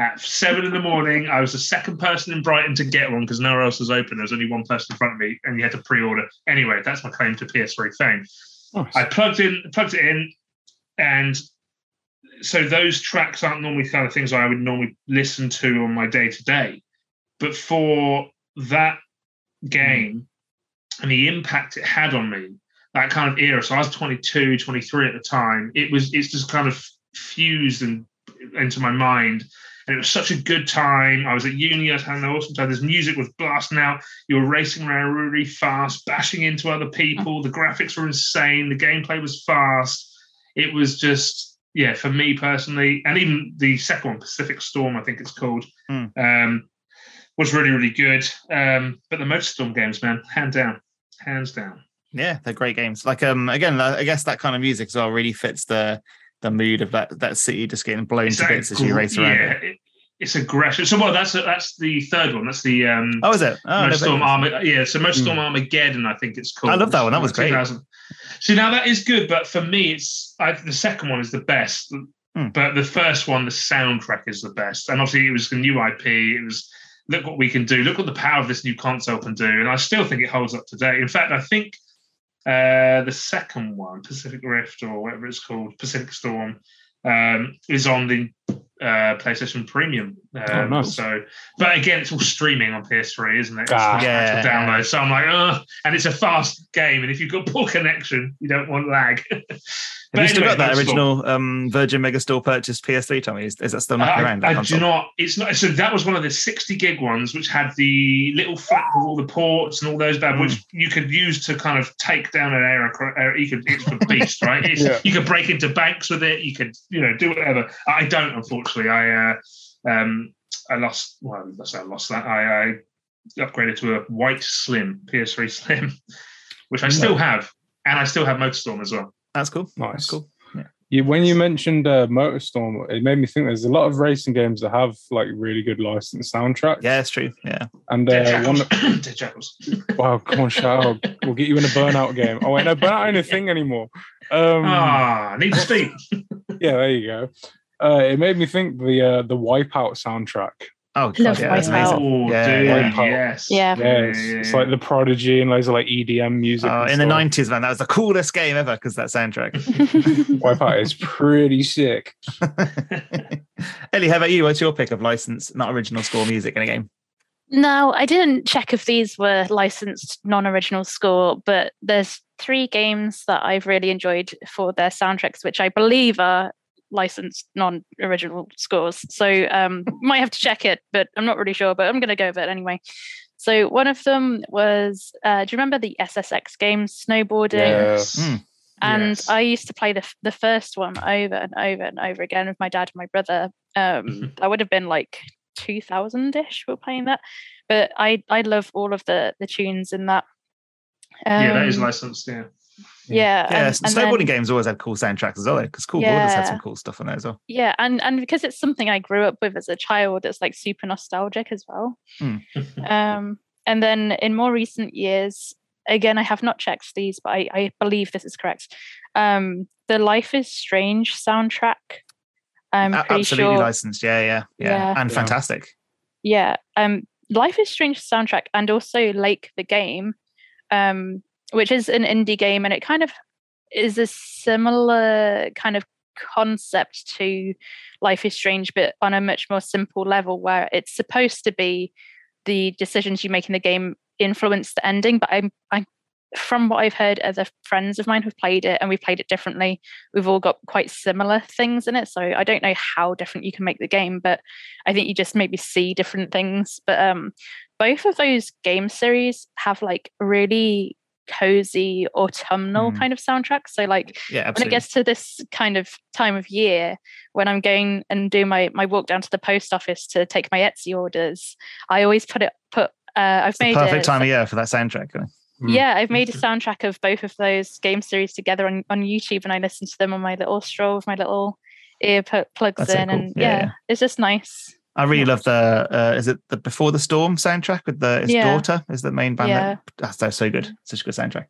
at seven in the morning. I was the second person in Brighton to get one because nowhere else was open. There was only one person in front of me, and you had to pre-order. Anyway, that's my claim to PS3 fame. Nice. I plugged in, plugged it in, and so those tracks aren't normally kind of things I would normally listen to on my day to day. But for that game hmm. and the impact it had on me, that kind of era. So I was 22, 23 at the time. It was it's just kind of fused and into my mind. And it was such a good time. I was at uni, I was having an awesome time. This music was blasting out. You were racing around really fast, bashing into other people. Hmm. The graphics were insane. The gameplay was fast. It was just, yeah, for me personally, and even the second one, Pacific Storm, I think it's called, Hmm. um, was really, really good. Um, but the Motorstorm games, man, hand down. hands down. Yeah, they're great games. Like um, again, I guess that kind of music as well really fits the the mood of that that city just getting blown to bits as you race around. Yeah, it. it's aggression. So well, that's that's the third one. That's the um. Oh, is it? Oh, Motorstorm Armageddon. Yeah, so Motorstorm mm. Armageddon. I think it's called. I love that one. That was great. See, now that is good, but for me, it's I, the second one is the best. Mm. But the first one, the soundtrack is the best, and obviously it was a new IP. It was look what we can do. Look what the power of this new console can do, and I still think it holds up today. In fact, I think uh, the second one, Pacific Rift or whatever it's called, Pacific Storm, um, is on the uh, PlayStation Premium. Oh, um, oh, nice. So, but again, it's all streaming on PS3, isn't it? It's ah, yeah. download. So I'm like, oh, and it's a fast game, and if you've got poor connection, you don't want lag. Have you still got that original um, Virgin Megastore purchased PS3, Tommy? Is, is that still not uh, around? I, I do not. It's not. So that was one of the 60 gig ones, which had the little flap with all the ports and all those bad, mm. which you could use to kind of take down an air. You could. It's a beast, right? It's, yeah. You could break into banks with it. You could, you know, do whatever. I don't, unfortunately. I uh, um, I lost. Well, I say I lost that. I, I upgraded to a white Slim PS3 Slim, which I still have, and I still have MotorStorm as well. That's cool. Nice. That's cool. Yeah. You, when you mentioned uh, Motorstorm, it made me think there's a lot of racing games that have like really good licensed soundtracks. Yeah, it's true. Yeah. And uh, one that, wow, come on, shout out. We'll get you in a burnout game. Oh wait, no, burnout ain't a thing anymore. Um, ah, need to speak. yeah, there you go. Uh, it made me think the uh, the Wipeout soundtrack Oh, God, yeah, that's amazing. Oh, yeah, yeah, yes. Yeah. Yes. It's like the Prodigy and loads of like EDM music. Oh, in stuff. the 90s, man, that was the coolest game ever because that soundtrack. Wipeout is pretty sick. Ellie, how about you? What's your pick of licensed, not original score music in a game? No, I didn't check if these were licensed non-original score, but there's three games that I've really enjoyed for their soundtracks, which I believe are licensed non-original scores. So um, might have to check it, but I'm not really sure. But I'm going to go with it anyway. So one of them was, uh, do you remember the SSX games, snowboarding? Yes. Mm. And yes. I used to play the the first one over and over and over again with my dad and my brother. Um, I would have been like 2000 ish. We are playing that, but I I love all of the the tunes in that. Um, yeah, that is um, licensed. Yeah. Yeah. Yeah. And, snowboarding then, games always had cool soundtracks as well, because Cool yeah, Borders had some cool stuff on there as well. Yeah, and and because it's something I grew up with as a child, it's like super nostalgic as well. Mm. um, and then in more recent years, again, I have not checked these, but I, I believe this is correct. Um, the Life is Strange soundtrack. I'm Absolutely sure, licensed. Yeah, yeah, yeah, yeah. and fantastic. Yeah. Um, Life is Strange soundtrack and also Lake the game um which is an indie game and it kind of is a similar kind of concept to Life is Strange, but on a much more simple level where it's supposed to be the decisions you make in the game influence the ending. But I'm, I'm from what I've heard, other friends of mine who've played it and we've played it differently, we've all got quite similar things in it. So I don't know how different you can make the game, but I think you just maybe see different things. But um, both of those game series have like really cozy autumnal mm. kind of soundtrack. So like yeah, when it gets to this kind of time of year, when I'm going and do my my walk down to the post office to take my Etsy orders, I always put it put uh, I've it's made perfect time of year for that soundtrack. Mm. Yeah, I've made a soundtrack of both of those game series together on, on YouTube, and I listen to them on my little stroll with my little ear plugs That's in, so cool. and yeah, yeah, it's just nice. I really love the uh, is it the Before the Storm soundtrack with the his yeah. daughter is the main band. Yeah. That, that's, so good. Such a good soundtrack.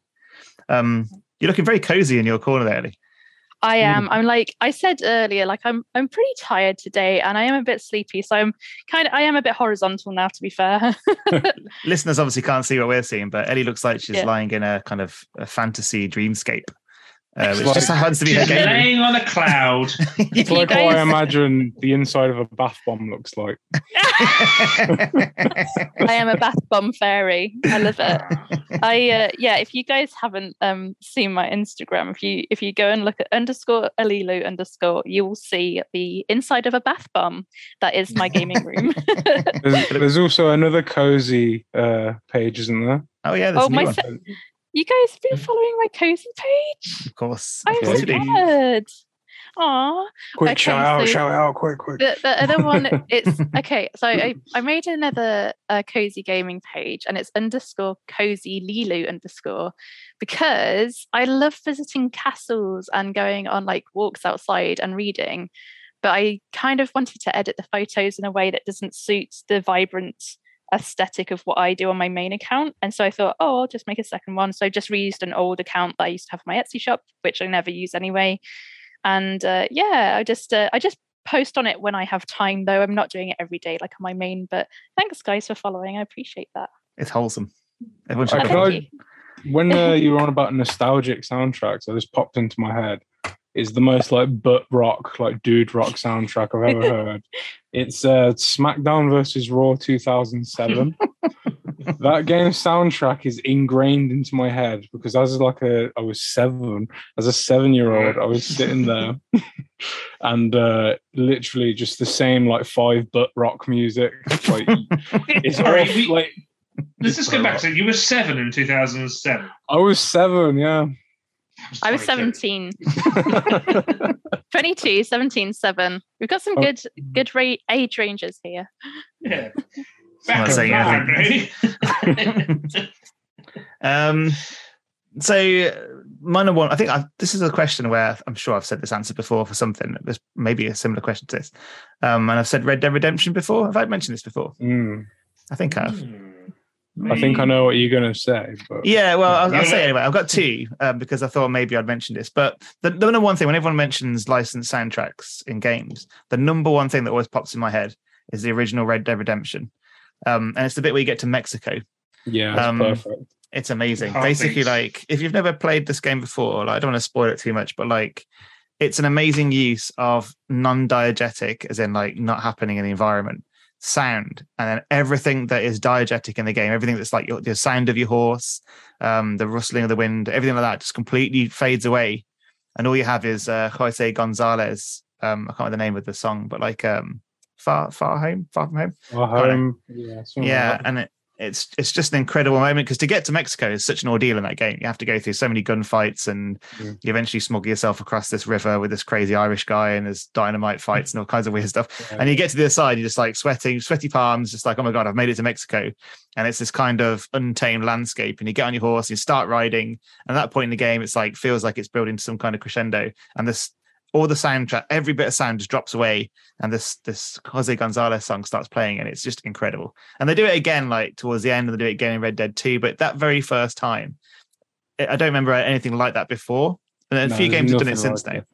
Um, you're looking very cozy in your corner there, Ellie. I am. I'm like I said earlier, like I'm I'm pretty tired today and I am a bit sleepy. So I'm kind of I am a bit horizontal now to be fair. Listeners obviously can't see what we're seeing, but Ellie looks like she's yeah. lying in a kind of a fantasy dreamscape. Uh, which just happens to be She's laying on a cloud. it's like guys... I imagine the inside of a bath bomb looks like. I am a bath bomb fairy. I love it. I uh, yeah. If you guys haven't um, seen my Instagram, if you if you go and look at underscore Eleeloo underscore, you will see the inside of a bath bomb. That is my gaming room. there's, there's, also another cozy uh, page, isn't there? Oh yeah, there's oh, my se- you guys have been following my cozy page? Of course. I'm so good. Aw. Quick Okay, shout out, so- shout out, quick, quick. The, the other one, it's okay. So I, I made another uh, cozy gaming page, and it's underscore cozy Lilu underscore because I love visiting castles and going on like walks outside and reading. But I kind of wanted to edit the photos in a way that doesn't suit the vibrant aesthetic of what I do on my main account. And so I thought, oh, I'll just make a second one. So I just reused an old account that I used to have on my Etsy shop, which I never use anyway. And uh, yeah, I just uh, I just post on it when I have time, though. I'm not doing it every day like on my main. But thanks, guys, for following. I appreciate that. It's wholesome. Everyone should Oh, go can follow. thank you. when uh, you were on about nostalgic soundtracks, I just popped into my head. Is the most like butt rock, like dude rock soundtrack I've ever heard. It's uh, SmackDown versus Raw 2007. that game soundtrack is ingrained into my head because as like a I was seven, as a seven year old, I was sitting there and uh, literally just the same like five butt rock music. Like it's all, like Let's just go back to it. you were seven in 2007. I was seven, yeah. I was 22. 17, 22, 17, 7. We've got some Oh. good good rate age ranges here. Yeah. Back saying in anything. Um, so uh, my number one, I think i this is a question where I'm sure I've said this answer before for something. There's maybe a similar question to this. Um, and I've said Red Dead Redemption before. Have I mentioned this before? Mm. I think I have. I think I know what you're going to say, but Yeah, well, I'll, I'll Yeah. say anyway. I've got two um, because I thought maybe I'd mention this. But the, the number one thing, when everyone mentions licensed soundtracks in games, the number one thing that always pops in my head is the original Red Dead Redemption. Um, and it's the bit where you get to Mexico. yeah, that's Um, perfect. It's amazing. How Basically, things- like if you've never played this game before, like I don't want to spoil it too much, but like it's an amazing use of non-diegetic, as in like not happening in the environment, sound, and then everything that is diegetic in the game, everything that's like your, the sound of your horse, um, the rustling of the wind, everything like that, just completely fades away, and all you have is uh, Jose Gonzalez. Um, I can't remember the name of the song, but like um, far, far home, far from home? Our home, yeah, yeah and it, it's it's just an incredible moment because to get to mexico is such an ordeal in that game. You have to go through so many gunfights and Yeah. you eventually smuggle yourself across this river with this crazy irish guy and there's dynamite fights and all kinds of weird stuff. Yeah. and you get to the other side you're just like sweating sweaty palms just like oh my god i've made it to mexico. And it's this kind of untamed landscape and you get on your horse and you start riding. And at that point in the game it's like feels like it's building to some kind of crescendo. And this all the soundtrack every bit of sound just drops away and this this jose gonzalez song starts playing and it's just incredible and they do it again like towards the end and they do it again in red dead 2 but that very first time i I don't remember anything like that before and a No, few games have done it nothing since like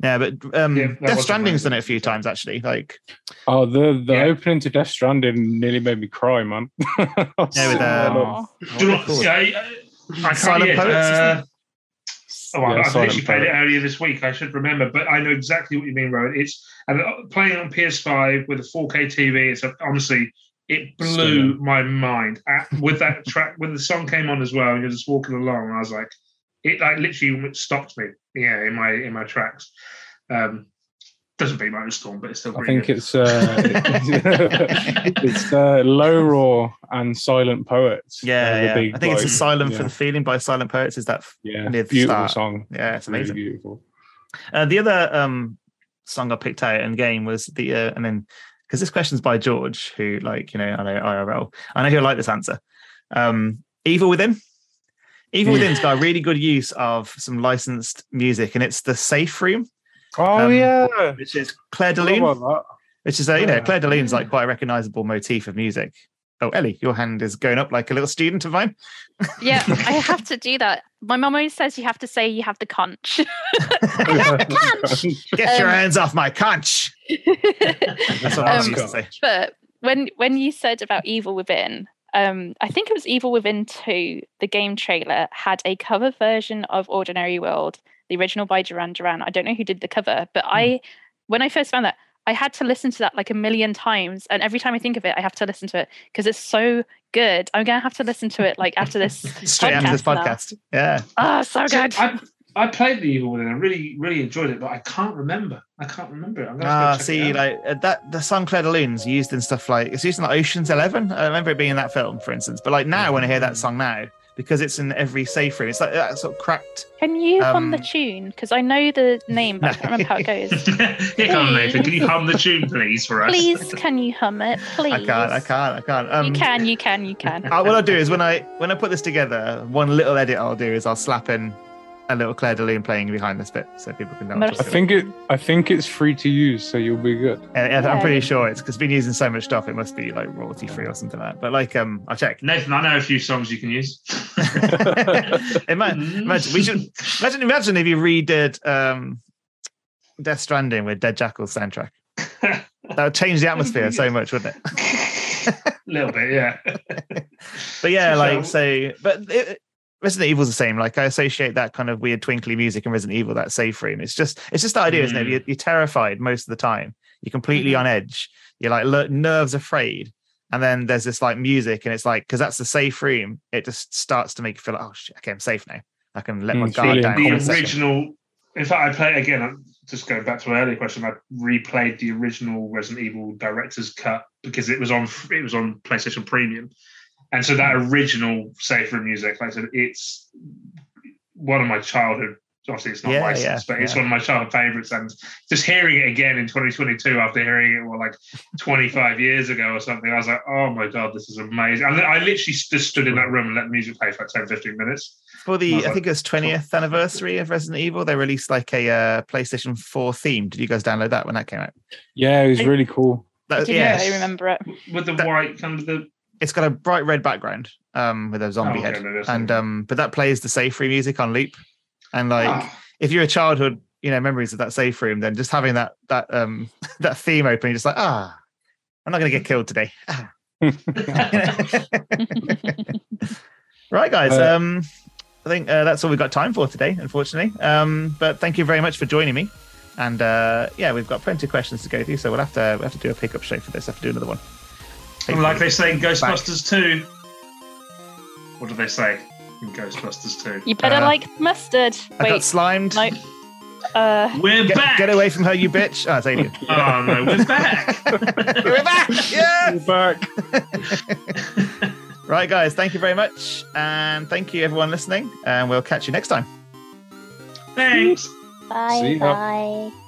now yeah but um Yeah, death stranding's done it a few times actually like Oh, the the Yeah. opening to Death Stranding nearly made me cry, man. Yeah, with, um, Aw. what Do are you they know, called? see, I, I, I can't Silent yet, Poets, uh, Oh, Yeah, I've Silent literally played it earlier this week. I should remember, but I know exactly what you mean, Rowan. It's and uh, playing on PS5 with a 4K TV. It's a, honestly, it blew Stunning. my mind. At, with that track, when the song came on as well, and you're just walking along, I was like, it like literally stopped me. Yeah, in my in my tracks. Um, doesn't beat Motorstorm, but it's still. I think good. it's uh, it's uh, Low Roar and Silent Poets. yeah, yeah. big, i think it's like, asylum yeah, for the feeling by silent poets is that yeah, near the beautiful start. song. yeah it's Really amazing beautiful. Uh, the other um, song I picked out in game was the, uh, and then because this question's by George, who like you know I know IRL, I know he'll like this answer. Um, Evil Within. Evil Within's got a really good use of some licensed music, and it's the Safe Room, Oh Um, yeah, which is Claire de Forgot Lune, about which is uh, you know Clair de Lune's like quite a recognizable motif of music. Oh, Ellie, your hand is going up like a little student of mine. Yeah, I have to do that. My mum always says you have to say you have the conch. that. Get your Um, hands off my conch. That's what I Um, used to say. but when when you said about Evil Within, um, I think it was Evil Within 2, the game trailer had a cover version of Ordinary World, the original by Duran Duran. I don't know who did the cover, but I when I first found that, I had to listen to that like a million times. And every time I think of it, I have to listen to it because it's so good. I'm gonna have to listen to it like after this. Straight after this podcast now. Yeah. Oh, so So good. I, I played the Evil Within. I really, really enjoyed it, but I can't remember. I can't remember it. I'm gonna Ah, have to go check see, it out. like uh, that the song Clair de Lune's used in stuff like it's used in like Ocean's Eleven. I remember it being in that film, for instance. But like now, when I hear that song now, because it's in every safe room. It's like that sort of cracked. Can you hum the Um, tune? Because I know the name, but I can't remember how it goes. Here come Nathan. Can you hum the tune, please, for us? Please, can you hum it? Please. I can't. I can't. I can't. Um, you can. You can. You can. uh, what I'll do is when I when I put this together, one little edit I'll do is I'll slap in a little Clair de Lune playing behind this bit so people can know. I'm Mercy. I talking think it. I think it's free to use, so you'll be good. about. And- and I'm pretty sure it's because it's been using so much stuff. It must be like royalty free or something like that. But like, um, I'll check. Nathan, I know a few songs you can use. imagine, imagine we should imagine imagine if you redid um, Death Stranding with Dead Jackal's soundtrack. That would change the atmosphere so much, wouldn't it? A little bit, yeah. But yeah, like so, but it, Resident Evil's the same. Like I associate that kind of weird twinkly music in Resident Evil, that safe room. It's just it's just the idea, isn't it? Mm. You're, you're terrified most of the time. You're completely Mhm. on edge. You're like le- nerves afraid. And then there's this like music, and it's like because that's the safe room. It just starts to make you feel like, oh shit, okay, I'm safe now. I can let Mm, my it's guard down. the for a second. original. In fact, I played again. I'm just going back to an earlier question. I replayed the original Resident Evil director's cut because it was on it was on PlayStation Premium, and so that original safe room music, like I said, it's one of my childhood. Obviously, it's not Yeah, licensed, yeah, but it's yeah. one of my childhood favorites. And just hearing it again in 2022 after hearing it, well, like 25 years ago or something, I was like, oh my god, this is amazing. And I literally just stood in that room and let the music play for like 10, 15 minutes. For the, was I like, think it was 20th anniversary of Resident Evil, they released like a uh, PlayStation 4 theme. Did you guys download that when that came out? Yeah, it was really cool. That, I yeah, know, I remember it. With the That- white kind of the it's got a bright red background um, with a zombie Oh, head, no, that's and um, but that plays the safe room music on loop. And like, Ah. if you're a childhood, you know, memories of that safe room, then just having that that um that theme open, you're just like, ah, I'm not gonna get killed today. Ah. right, guys. Uh, um, I think uh, that's all we've got time for today, unfortunately. Um, but thank you very much for joining me. And uh, yeah, we've got plenty of questions to go through, so we'll have to we'll have to do a pickup show for this. have to do another one. And like they say in Ghostbusters 2. What do they say in Ghostbusters 2? You better Uh, like mustard. I got Wait, slimed. no. Uh, We're Get, back! get away from her, you bitch. Oh, it's Alien. Oh no, we're back! We're back. Yeah. We're back. Right, guys. Thank you very much, and thank you everyone listening. And we'll catch you next time. Thanks! Bye See ya. bye.